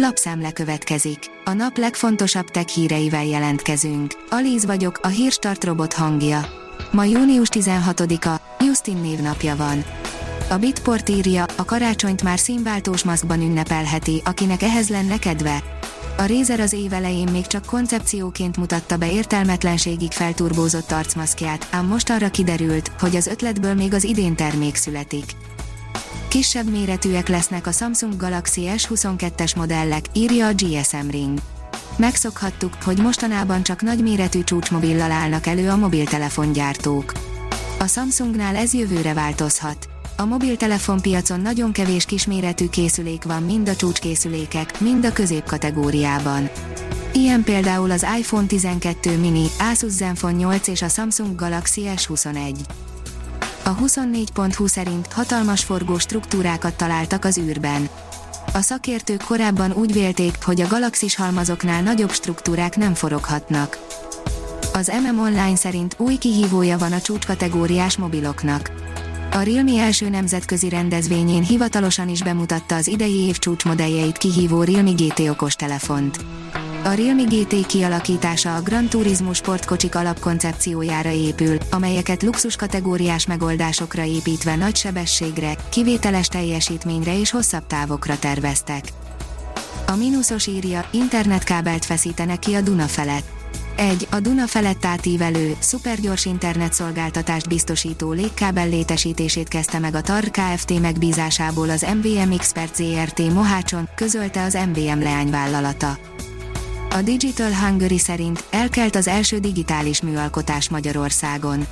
Lapszemle következik. A nap legfontosabb tech híreivel jelentkezünk. Alíz vagyok, a hírstart robot hangja. Ma június 16-a, Justin névnapja van. A Bitport írja, a karácsonyt már színváltós maszkban ünnepelheti, akinek ehhez lenne kedve. A Razer az év elején még csak koncepcióként mutatta be értelmetlenségig felturbózott arcmaszkját, ám most arra kiderült, hogy az ötletből még az idén termék születik. Kisebb méretűek lesznek a Samsung Galaxy S22-es modellek, írja a GSM Ring. Megszokhattuk, hogy mostanában csak nagyméretű csúcsmobillal állnak elő a mobiltelefongyártók. A Samsungnál ez jövőre változhat. A mobiltelefonpiacon nagyon kevés kisméretű készülék van mind a csúcskészülékek, mind a középkategóriában. Ilyen például az iPhone 12 mini, Asus Zenfone 8 és a Samsung Galaxy S21. A 24.20 szerint hatalmas forgó struktúrákat találtak az űrben. A szakértők korábban úgy vélték, hogy a galaxis halmazoknál nagyobb struktúrák nem foroghatnak. Az MM Online szerint új kihívója van a csúcskategóriás mobiloknak. A Realme első nemzetközi rendezvényén hivatalosan is bemutatta az idei év csúcsmodelljeit kihívó Realme GT okostelefont. A Realme GT kialakítása a Gran Turismo sportkocsik alapkoncepciójára épül, amelyeket luxus kategóriás megoldásokra építve nagy sebességre, kivételes teljesítményre és hosszabb távokra terveztek. A mínuszos írja, internetkábelt feszítenek ki a Duna felett. Egy, A Duna felett átívelő, szupergyors internetszolgáltatást biztosító légkábel létesítését kezdte meg a TAR Kft. megbízásából az MVM Expert ZRT Mohácson, közölte az MVM leányvállalata. A Digital Hungary szerint elkelt az első digitális műalkotás Magyarországon.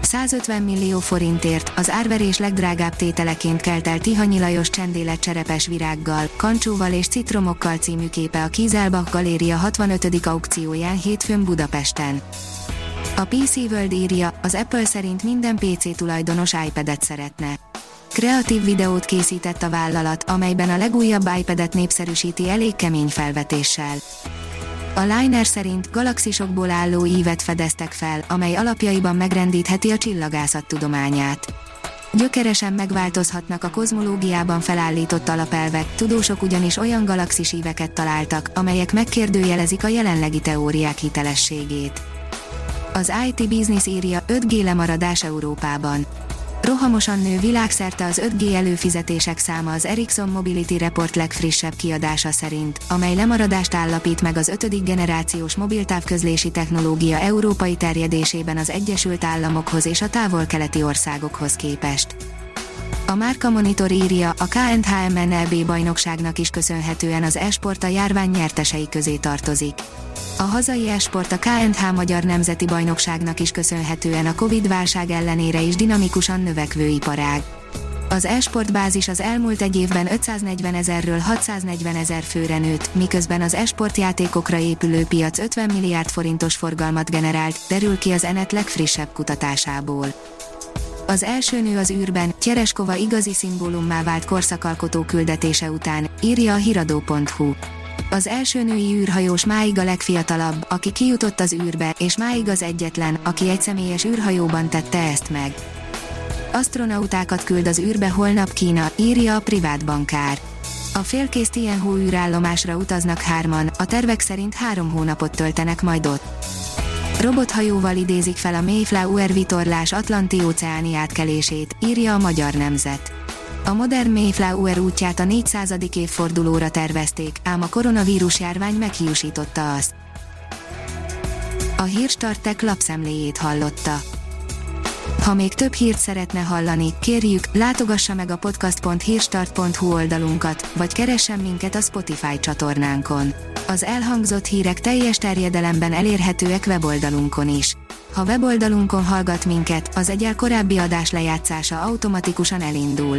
150 millió forintért az árverés legdrágább tételeként kelt el Tihanyi Lajos csendélet cserepes virággal, kancsóval és citromokkal című képe a Kieselbach Galéria 65. aukcióján hétfőn Budapesten. A PC World írja, az Apple szerint minden PC tulajdonos iPad-et szeretne. Kreatív videót készített a vállalat, amelyben a legújabb iPad-et népszerűsíti elég kemény felvetéssel. A Liner szerint galaxisokból álló ívet fedeztek fel, amely alapjaiban megrendítheti a csillagászat tudományát. Gyökeresen megváltozhatnak a kozmológiában felállított alapelvek, tudósok ugyanis olyan galaxis íveket találtak, amelyek megkérdőjelezik a jelenlegi teóriák hitelességét. Az IT Business írja 5G lemaradás Európában Rohamosan nő világszerte az 5G előfizetések száma az Ericsson Mobility Report legfrissebb kiadása szerint, amely lemaradást állapít meg az 5. generációs mobiltávközlési technológia európai terjedésében az Egyesült Államokhoz és a távol-keleti országokhoz képest. A Márka Monitor írja, a KNHM bajnokságnak is köszönhetően az esport a járvány nyertesei közé tartozik. A hazai esport a KNH Magyar Nemzeti Bajnokságnak is köszönhetően a Covid válság ellenére is dinamikusan növekvő iparág. Az esport bázis az elmúlt egy évben 540 ezerről 640 ezer főre nőtt, miközben az esport játékokra épülő piac 50 milliárd forintos forgalmat generált, derül ki az Enet legfrissebb kutatásából. Az első nő az űrben, Tyereskova igazi szimbólummá vált korszakalkotó küldetése után, írja a hiradó.hu. Az első női űrhajós máig a legfiatalabb, aki kijutott az űrbe, és máig az egyetlen, aki egy személyes űrhajóban tette ezt meg. Astronautákat küld az űrbe holnap Kína, írja a privát bankár. A félkész Tianhu űrállomásra utaznak hárman, a tervek szerint három hónapot töltenek majd ott. Robothajóval idézik fel a Mayflower vitorlás Atlanti-óceáni átkelését, írja a Magyar Nemzet. A modern Mayflower útját a 400. évfordulóra tervezték, ám a koronavírus járvány meghiúsította azt. A Hírstartek lapszemléjét hallotta. Ha még több hírt szeretne hallani, kérjük, látogassa meg a podcast.hírstart.hu oldalunkat, vagy keressen minket a Spotify csatornánkon. Az elhangzott hírek teljes terjedelemben elérhetőek weboldalunkon is. Ha weboldalunkon hallgat minket, az egyel korábbi adás lejátszása automatikusan elindul.